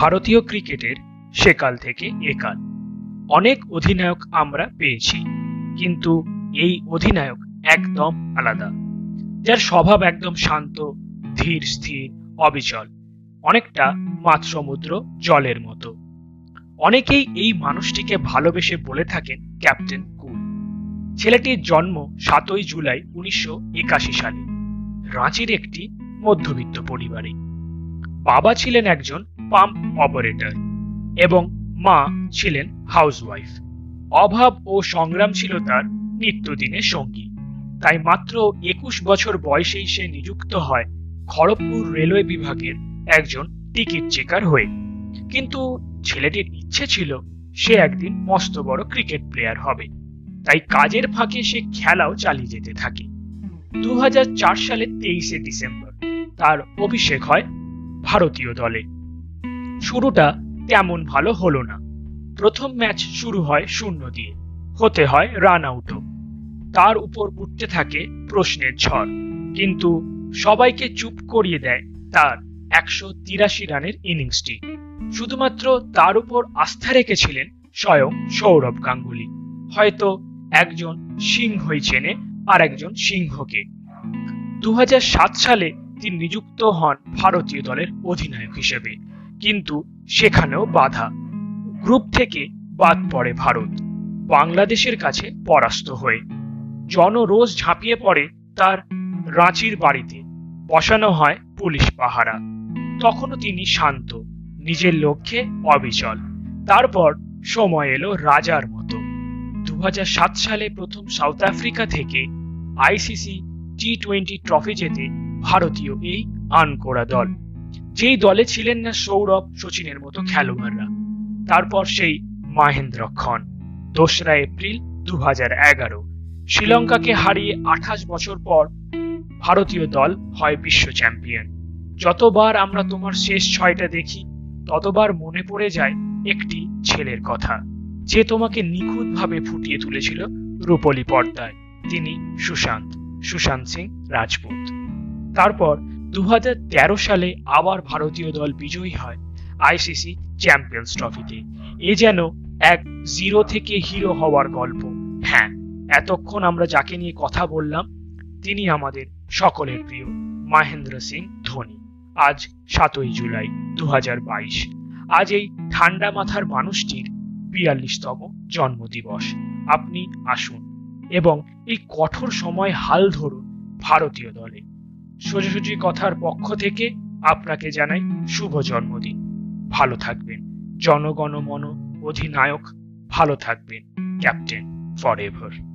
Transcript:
ভারতীয় ক্রিকেটের সেকাল থেকে একাল। অনেক অধিনায়ক আমরা পেয়েছি, কিন্তু এই অধিনায়ক একদম আলাদা, যার স্বভাব একদম শান্ত, ধীর, স্থির, অবিচল, অনেকটা মাছ সমুদ্র জলের মতো। অনেকেই এই মানুষটিকে ভালোবেসে বলে থাকেন ক্যাপ্টেন কুল। ছেলেটির জন্ম সাতই জুলাই উনিশশো একাশি সালে, রাঁচির একটি মধ্যবিত্ত পরিবারে। বাবা ছিলেন একজন পাম্প অপারেটর এবং মা ছিলেন হাউসওয়াইফ অভাব ও সংগ্রাম ছিল তার নিত্যদিনের সঙ্গী। তাই মাত্র একুশ বছর বয়সেই সে নিযুক্ত হয় খড়গপুর রেলওয়ে বিভাগের একজন টিকিট চেকার হয়ে। কিন্তু ছেলেটির ইচ্ছে ছিল সে একদিন মস্ত বড় ক্রিকেট প্লেয়ার হবে। তাই কাজের ফাঁকে সে খেলাও চালিয়ে যেতে থাকে। দু সালের তেইশে ডিসেম্বর তার অভিষেক হয় ভারতীয় দলে। শুরুটা তেমন ভালো হলো না। প্রথম ম্যাচ শুরু হয় শূন্য দিয়ে। হতে হয় রান আউটও তার উপর উঠতে থাকে প্রশ্নের ঝড়। কিন্তু সবাইকে চুপ করিয়ে দেয় তার একশো তিরাশি রানের ইনিংসটি। শুধুমাত্র তার উপর আস্থা রেখেছিলেন স্বয়ং সৌরভ গাঙ্গুলি। হয়তো একজন সিংহই চেনে আর একজন সিংহকে। দু হাজার সাত সালে তিনি নিযুক্ত হন ভারতীয় দলের অধিনায়ক হিসেবে। কিন্তু সেখানেও বাধা। গ্রুপ থেকে বাদ পড়ে ভারত। বাংলাদেশের কাছে পরাস্ত হয়ে। জনরোজ ঝাঁপিয়ে পড়ে তার রাঁচির বাড়িতে। বসানো হয় পুলিশ পাহারা। তখনও তিনি শান্ত, নিজের লক্ষ্যে অবিচল। তারপর সময় এলো রাজার মতো। দু হাজার সাত সালে প্রথম সাউথ আফ্রিকা থেকে আইসিসি টি টোয়েন্টি ট্রফি জেতে ভারতীয় এই আনকোড়া দল। যেই দলে ছিলেন না সৌরভ সচিনের মতো খেলোয়াড়রা। তারপর সেই মাহেন্দ্রক্ষণ দোসরা এপ্রিল দু শ্রীলঙ্কাকে হারিয়ে আঠাশ বছর পর ভারতীয় দল হয় বিশ্ব চ্যাম্পিয়ন। যতবার আমরা তোমার শেষ ছয়টা দেখি, ততবার মনে পড়ে যায় একটি ছেলের কথা, যে তোমাকে নিখুঁতভাবে ফুটিয়ে তুলেছিল রূপলি পর্দায়। তিনি সুশান্ত সুশান্ত সিং রাজপুত। তারপর দু হাজার তেরো সালে আবার ভারতীয় দল বিজয়ী হয় আইসিসি চ্যাম্পিয়ন্স ট্রফিতে। এ যেন এক জিরো থেকে হিরো হওয়ার গল্প। হ্যাঁ এতক্ষণ আমরা যাকে নিয়ে কথা বললাম, তিনি আমাদের সকলের প্রিয় মহেন্দ্র সিং ধোনি। আজ সাতই জুলাই দু হাজার বাইশ। আজ এই ঠান্ডা মাথার মানুষটির বিয়াল্লিশতম জন্মদিবস। আপনি আসুন এবং এই কঠোর সময় হাল ধরুন ভারতীয় দলে। সোজাসুজি কথার পক্ষ থেকে আপনাকে জানাই শুভ জন্মদিন। ভালো থাকবেন। জনগণমন অধিনায়ক ভালো থাকবেন। Captain for ever